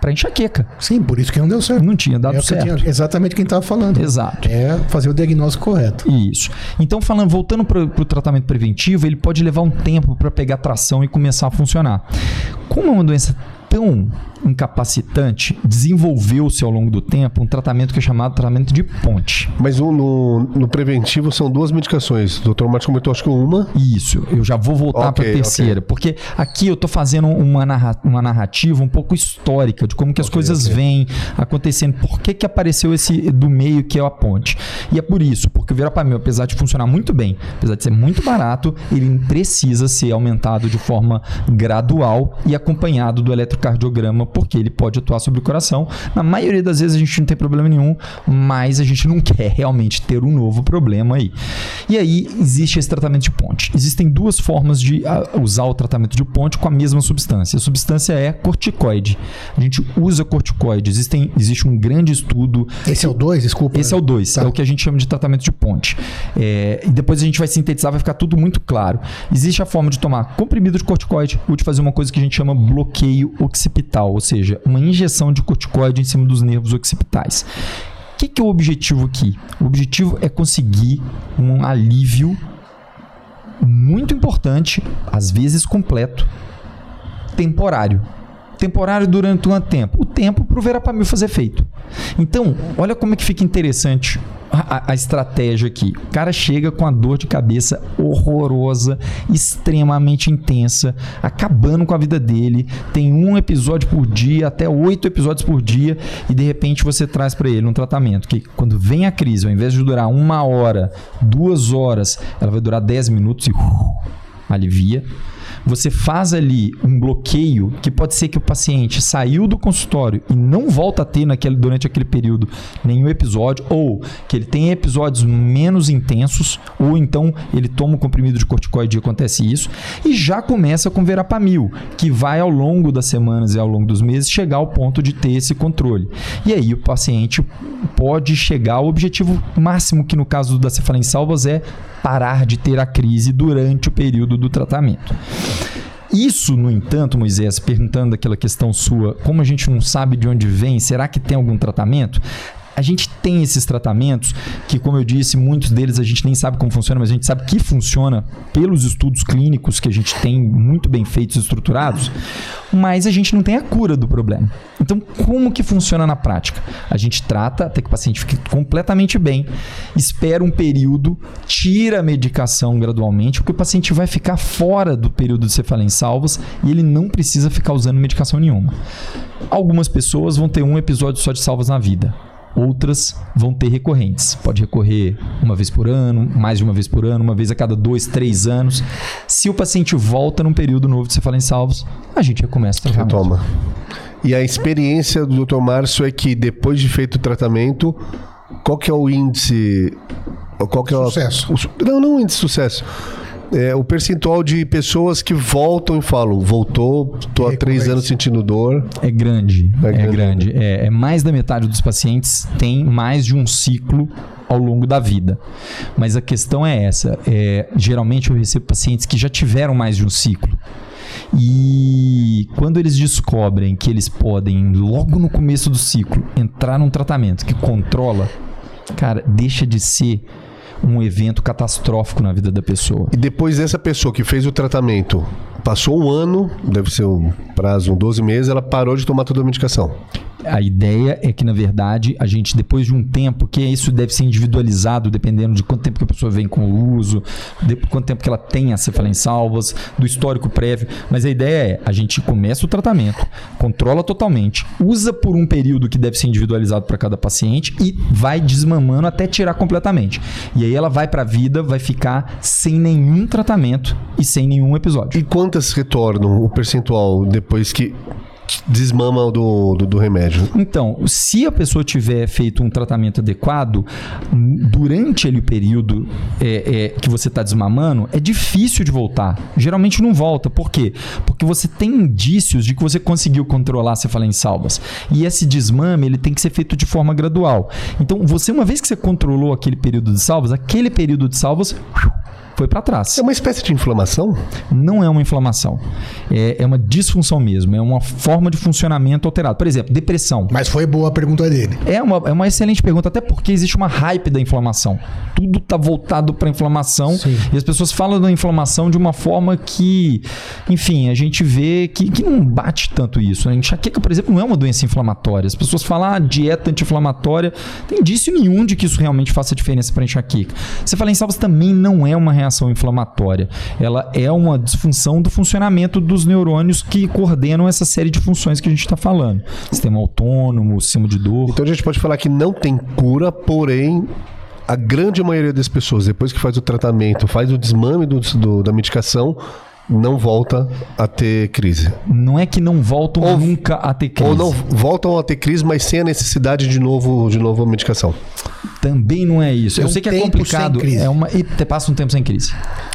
para enxaqueca. Sim, por isso que não deu certo. Não tinha dado é o que certo. tinha- exatamente quem estava falando. Exato. É fazer o diagnóstico correto. Isso. Então, falando, voltando para o tratamento preventivo, ele pode levar um tempo para pegar tração e começar a funcionar. Como é uma doença tão incapacitante, desenvolveu-se ao longo do tempo um tratamento que é chamado tratamento de ponte. Mas no, no preventivo são duas medicações. O Dr. Marcos comentou, acho que uma. Isso, eu já vou voltar Ok, para a terceira, porque aqui eu estou fazendo uma, narra- uma narrativa um pouco histórica de como que as coisas ok. vêm acontecendo, por que, que apareceu esse do meio que é a ponte. E é por isso, porque o Verapamil, apesar de funcionar muito bem, apesar de ser muito barato, ele precisa ser aumentado de forma gradual e acompanhado do eletrocardiograma, porque ele pode atuar sobre o coração. Na maioria das vezes a gente não tem problema nenhum, mas a gente não quer realmente ter um novo problema aí. E aí existe esse tratamento de ponte. Existem duas formas de uh, usar o tratamento de ponte com a mesma substância. A substância é corticoide. A gente usa corticoide. Existem, existe um grande estudo. Esse é o 2, desculpa. Esse é o 2, tá. é o que a gente chama de tratamento de ponte. É, e depois a gente vai sintetizar, vai ficar tudo muito claro. Existe a forma de tomar comprimido de corticoide ou de fazer uma coisa que a gente chama bloqueio occipital, seja, uma injeção de corticoide em cima dos nervos occipitais. O que, que é o objetivo aqui? O objetivo é conseguir um alívio muito importante, às vezes completo, temporário temporário durante um tempo. O tempo para o verapamil fazer efeito. Então, olha como é que fica interessante a, a, estratégia aqui. O cara chega com a dor de cabeça horrorosa, extremamente intensa, acabando com a vida dele. Tem um episódio por dia, até oito episódios por dia, e de repente você traz para ele um tratamento que, quando vem a crise, ao invés de durar uma hora, duas horas, ela vai durar dez minutos e uh, alivia você faz ali um bloqueio que pode ser que o paciente saiu do consultório e não volta a ter naquele, durante aquele período nenhum episódio, ou que ele tem episódios menos intensos, ou então ele toma um comprimido de corticoide e acontece isso, e já começa com verapamil, que vai ao longo das semanas e ao longo dos meses chegar ao ponto de ter esse controle. E aí o paciente pode chegar ao objetivo máximo, que no caso da cefaleia em salvas é parar de ter a crise durante o período do tratamento. Isso, no entanto, Moisés, perguntando aquela questão sua, como a gente não sabe de onde vem, será que tem algum tratamento? A gente tem esses tratamentos que, como eu disse, muitos deles a gente nem sabe como funciona, mas a gente sabe que funciona pelos estudos clínicos que a gente tem muito bem feitos estruturados, mas a gente não tem a cura do problema. Então, como que funciona na prática? A gente trata até que o paciente fique completamente bem, espera um período, tira a medicação gradualmente, porque o paciente vai ficar fora do período de cefaleia em salvas e ele não precisa ficar usando medicação nenhuma. Algumas pessoas vão ter um episódio só de salvas na vida Outras vão ter recorrentes. Pode recorrer uma vez por ano, mais de uma vez por ano, uma vez a cada dois, três anos. Se o paciente volta num período novo de cefaleia em salvos, a gente recomeça o tratamento. Retoma. E a experiência do Dr. Márcio é que depois de feito o tratamento, qual que é o índice... Qual que é sucesso. O, não, não o índice de sucesso é, o percentual de pessoas que voltam e falam, voltou, tô há três anos sentindo dor. É grande, é, é grande. É, é, mais da metade dos pacientes tem mais de um ciclo ao longo da vida. Mas a questão é essa. É, geralmente eu recebo pacientes que já tiveram mais de um ciclo. E quando eles descobrem que eles podem, logo no começo do ciclo, entrar num tratamento que controla, cara, deixa de ser um evento catastrófico na vida da pessoa. E depois dessa pessoa que fez o tratamento, passou um ano, deve ser um prazo, um 12 meses, ela parou de tomar toda a medicação. A ideia é que, na verdade, a gente, depois de um tempo, que isso deve ser individualizado, dependendo de quanto tempo que a pessoa vem com o uso, de quanto tempo que ela tem a cefaleia em salvas, do histórico prévio. Mas a ideia é, a gente começa o tratamento, controla totalmente, usa por um período que deve ser individualizado para cada paciente e vai desmamando até tirar completamente. E aí ela vai para a vida, vai ficar sem nenhum tratamento e sem nenhum episódio. E quantas retornam o percentual depois que desmama do, do, do, remédio. Então, se a pessoa tiver feito um tratamento adequado, durante ele o período é, é, que você está desmamando, é difícil de voltar. Geralmente não volta. Por quê? Porque você tem indícios de que você conseguiu controlar a em salvas. E esse desmame ele tem que ser feito de forma gradual. Então, você, uma vez que você controlou aquele período de salvas, aquele período de salvas foi para trás. É uma espécie de inflamação? Não é uma inflamação. É, é, uma disfunção mesmo. É uma forma de funcionamento alterado. Por exemplo, depressão. Mas foi boa a pergunta dele. É uma, é uma excelente pergunta, até porque existe uma hype da inflamação. Tudo está voltado para inflamação. Sim. E as pessoas falam da inflamação de uma forma que, enfim, a gente vê que, que não bate tanto isso. A enxaqueca, por exemplo, não é uma doença inflamatória. As pessoas falam ah, dieta anti-inflamatória. Tem indício nenhum de que isso realmente faça diferença para enxaqueca. Você fala em salvas também não é uma reação inflamatória. Ela é uma disfunção do funcionamento dos neurônios que coordenam essa série de funções que a gente está falando. Sistema autônomo, sistema de dor. Então a gente pode falar que não tem cura, porém a grande maioria das pessoas, depois que faz o tratamento, faz o desmame do, do, da medicação, não volta a ter crise. Não é que não voltam Ou- nunca a ter crise. Ou não voltam a ter crise, mas sem a necessidade de novo de novo medicação. Também não é isso. É Eu um sei que é complicado. sem crise. É uma... E passa um tempo sem crise.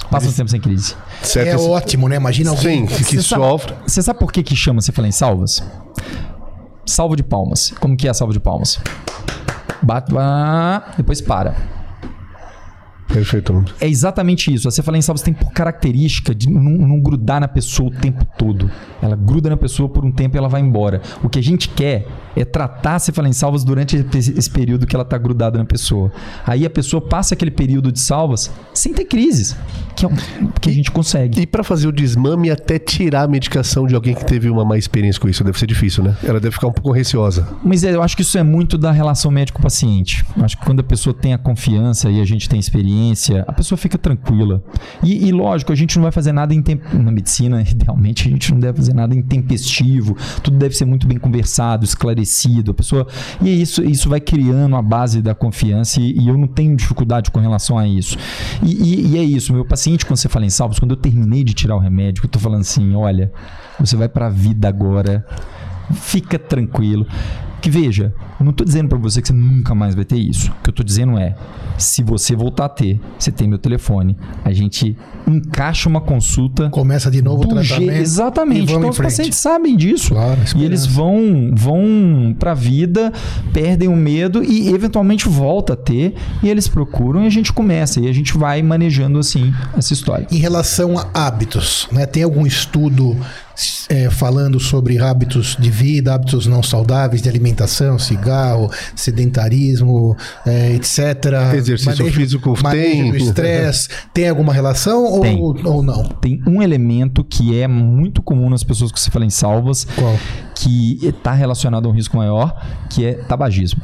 Passa um tempo sem crise. Certo? É Esse- ótimo, né? Imagina alguém. Sim, que Você sabe- sofre. Você sabe por que que chama você fala em salvas? Salva de palmas. Como que é a salva de palmas? Bate, depois para. Perfeito. É exatamente isso. A salvas tem por característica de não, não grudar na pessoa o tempo todo. Ela gruda na pessoa por um tempo e ela vai embora. O que a gente quer é tratar a cefaleia em salvas durante esse período que ela está grudada na pessoa. Aí a pessoa passa aquele período de salvas sem ter crises, que é o que a gente consegue. E pra fazer o desmame até tirar a medicação de alguém que teve uma má experiência com isso, deve ser difícil, né? Ela deve ficar um pouco receosa. Mas é, eu acho que isso é muito da relação médico-paciente. Acho que quando a pessoa tem a confiança e a gente tem experiência, a pessoa fica tranquila. E, e lógico, a gente não vai fazer nada em tempo. Na medicina, idealmente, a gente não deve fazer nada intempestivo. Tudo deve ser muito bem conversado, esclarecido. A pessoa. E isso, isso vai criando a base da confiança e, e eu não tenho dificuldade com relação a isso. E, e- e é isso, meu paciente, quando você fala em salvos, quando eu terminei de tirar o remédio, eu tô falando assim, olha, você vai pra vida agora. Fica tranquilo. Que veja, eu não tô dizendo pra você que você nunca mais vai ter isso. O que eu tô dizendo é, se você voltar a ter, você tem meu telefone, a gente encaixa uma consulta Começa de novo o tratamento. Exatamente. Então os pacientes sabem disso. Claro, e eles vão vão pra vida, perdem o medo e eventualmente volta a ter e eles procuram e a gente começa e a gente vai manejando assim essa história. Em relação a hábitos, né? Tem algum estudo é, falando sobre hábitos de vida, hábitos não saudáveis, de alimentação, cigarro, sedentarismo, é, etc. Exercício físico manejo tem? do estresse. tem alguma relação ou, Tem. ou não? Tem um elemento que é muito comum nas pessoas que você fala em salvas, Qual? que está relacionado a um risco maior, que é tabagismo.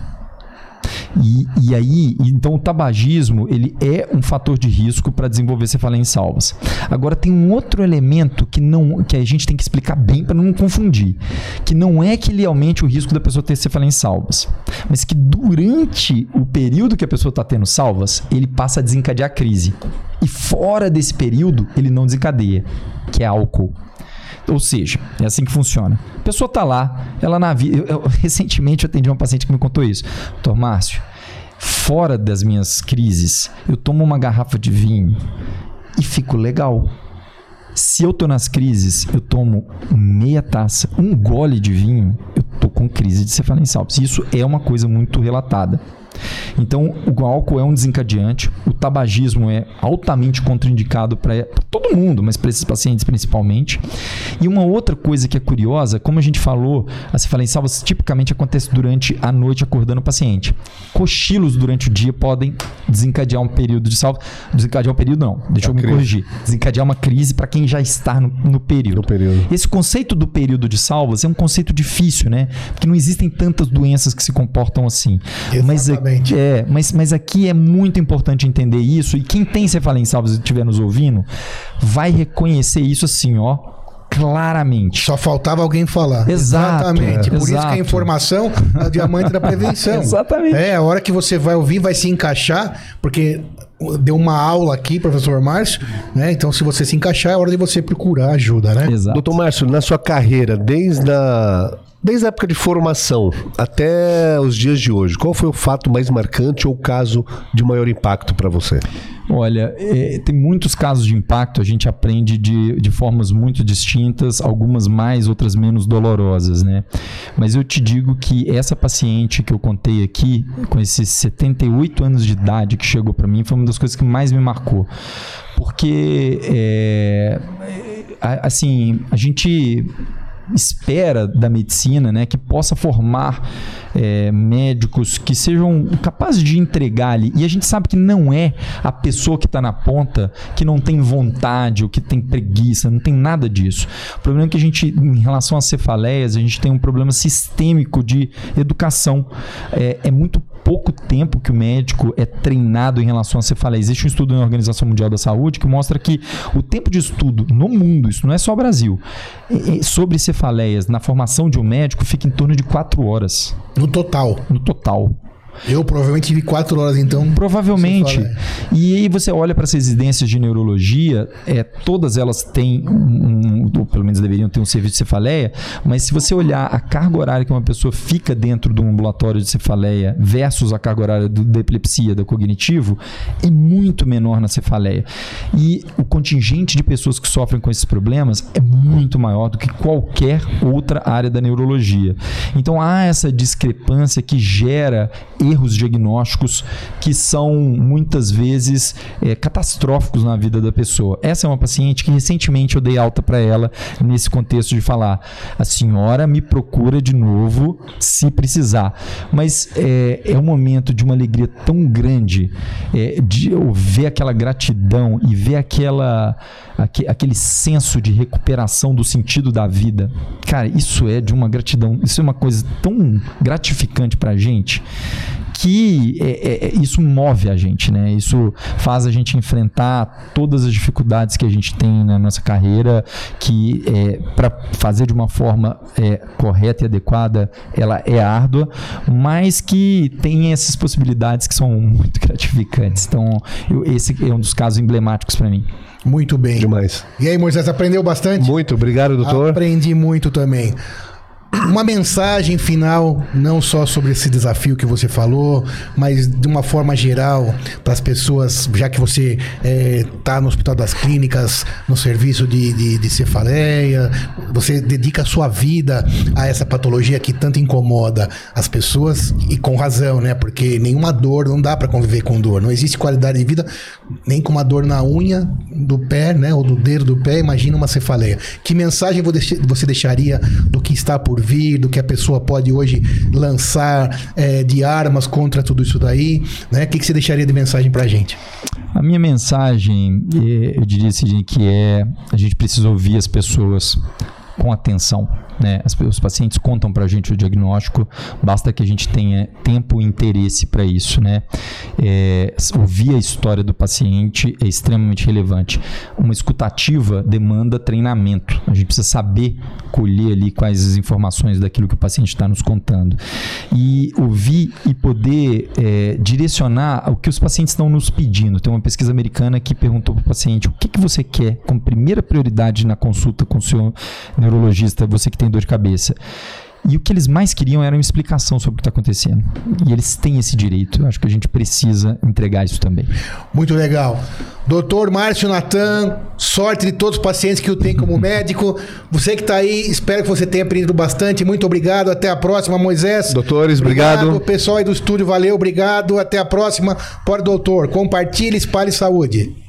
E, e aí, então o tabagismo, ele é um fator de risco para desenvolver cefaleia em salvas. Agora tem um outro elemento que não que a gente tem que explicar bem para não confundir, que não é que ele aumente o risco da pessoa ter cefaleia em salvas, mas que durante o período que a pessoa está tendo salvas, ele passa a desencadear a crise. E fora desse período, ele não desencadeia, que é álcool. Ou seja, é assim que funciona. A pessoa tá lá, ela na vida. Eu, eu- recentemente eu atendi uma paciente que me contou isso. Doutor Márcio, fora das minhas crises, eu tomo uma garrafa de vinho e fico legal. Se eu tô nas crises, eu tomo meia taça, um gole de vinho, eu tô com crise de cefaleia em. Isso é uma coisa muito relatada. Então, o álcool é um desencadeante, o tabagismo é altamente contraindicado para todo mundo, mas para esses pacientes principalmente. E uma outra coisa que é curiosa, como a gente falou, a cefaleia em salvas tipicamente acontece durante a noite acordando o paciente. Cochilos durante o dia podem desencadear um período de salva. Desencadear um período não, deixa eu me crise. corrigir. Desencadear uma crise para quem já está no, no período. No período. Esse conceito do período de salvas é um conceito difícil, né? Porque não existem tantas doenças que se comportam assim. Mas, a- Exatamente. é, mas, mas aqui é muito importante entender isso. E quem tem cefaleia em salvas e estiver nos ouvindo, vai reconhecer isso assim, ó, claramente. Só faltava alguém falar. Exato, Exatamente. é. Por isso que a Exato. informação é o diamante da prevenção. Exatamente. É, a hora que você vai ouvir vai se encaixar, porque deu uma aula aqui, professor Márcio, né? Então, se você se encaixar, é hora de você procurar ajuda, né? Exato. Doutor Márcio, na sua carreira, desde a, desde a época de formação até os dias de hoje, qual foi o fato mais marcante ou caso de maior impacto para você? Olha, é, tem muitos casos de impacto, a gente aprende de, de formas muito distintas, algumas mais, outras menos dolorosas, né? Mas eu te digo que essa paciente que eu contei aqui, com esses 78 anos de idade que chegou para mim, foi uma das coisas que mais me marcou. Porque, é, assim, a gente espera da medicina, né, que possa formar é, médicos que sejam capazes de entregar ali. E a gente sabe que não é a pessoa que está na ponta que não tem vontade ou que tem preguiça, não tem nada disso. O problema é que a gente, em relação às cefaleias, a gente tem um problema sistêmico de educação. É, é muito pouco tempo que o médico é treinado em relação à cefaleia. Existe um estudo na Organização Mundial da Saúde que mostra que o tempo de estudo no mundo, isso não é só Brasil, sobre cefaleias na formação de um médico fica em torno de 4 horas No total. no total. Eu provavelmente tive quatro horas, então. Provavelmente. E aí você olha para as residências de neurologia, é, todas elas têm, um- ou pelo menos deveriam ter um serviço de cefaleia, mas se você olhar a carga horária que uma pessoa fica dentro de um ambulatório de cefaleia versus a carga horária do, da epilepsia, do cognitivo, é muito menor na cefaleia. E o contingente de pessoas que sofrem com esses problemas é muito maior do que qualquer outra área da neurologia. Então há essa discrepância que gera erros diagnósticos que são muitas vezes é, catastróficos na vida da pessoa. Essa é uma paciente que recentemente eu dei alta para ela nesse contexto de falar: a senhora me procura de novo se precisar. Mas é, é um momento de uma alegria tão grande é, de eu ver aquela gratidão e ver aquela aque- aquele senso de recuperação do sentido da vida. Cara, isso é de uma gratidão, isso é uma coisa tão gratificante pra gente que é- é- é- isso move a gente, né? Isso faz a gente enfrentar todas as dificuldades que a gente tem na nossa carreira, que é, para fazer de uma forma é, correta e adequada, ela é árdua, mas que tem essas possibilidades que são muito gratificantes. Então, eu- esse é um dos casos emblemáticos para mim. Muito bem. Demais. E aí, Moisés, aprendeu bastante? Muito obrigado, doutor. Aprendi muito também. Uma mensagem final, não só sobre esse desafio que você falou, mas de uma forma geral, para as pessoas, já que você está no Hospital das Clínicas, no serviço de, de, de cefaleia, você dedica a sua vida a essa patologia que tanto incomoda as pessoas, e com razão, né? Porque nenhuma dor, não dá para conviver com dor. Não existe qualidade de vida nem com uma dor na unha do pé, né? Ou do dedo do pé, imagina uma cefaleia. Que mensagem vo- você deixaria do que está por vir, do que a pessoa pode hoje lançar eh, de armas contra tudo isso daí, né? O que, que você deixaria de mensagem pra gente? A minha mensagem, eh, eu diria assim, que é a gente precisa ouvir as pessoas com atenção. Né? As- os pacientes contam para a gente o diagnóstico, basta que a gente tenha tempo e interesse para isso. Né? É, ouvir a história do paciente é extremamente relevante. Uma escutativa demanda treinamento. A gente precisa saber colher ali quais as informações daquilo que o paciente está nos contando. E ouvir e poder é, direcionar o que os pacientes estão nos pedindo. Tem uma pesquisa americana que perguntou para o paciente o que, que você quer como primeira prioridade na consulta com o seu neurologista, você que tem dor de cabeça. E o que eles mais queriam era uma explicação sobre o que está acontecendo. E eles têm esse direito. Eu acho que a gente precisa entregar isso também. Muito legal. Doutor Márcio Natan, sorte de todos os pacientes que o tem como médico. Você que está aí, espero que você tenha aprendido bastante. Muito obrigado. Até a próxima, Moisés. Doutores, obrigado. Pessoal aí do estúdio, valeu, obrigado. Até a próxima. Pode, doutor. Compartilhe, espalhe saúde.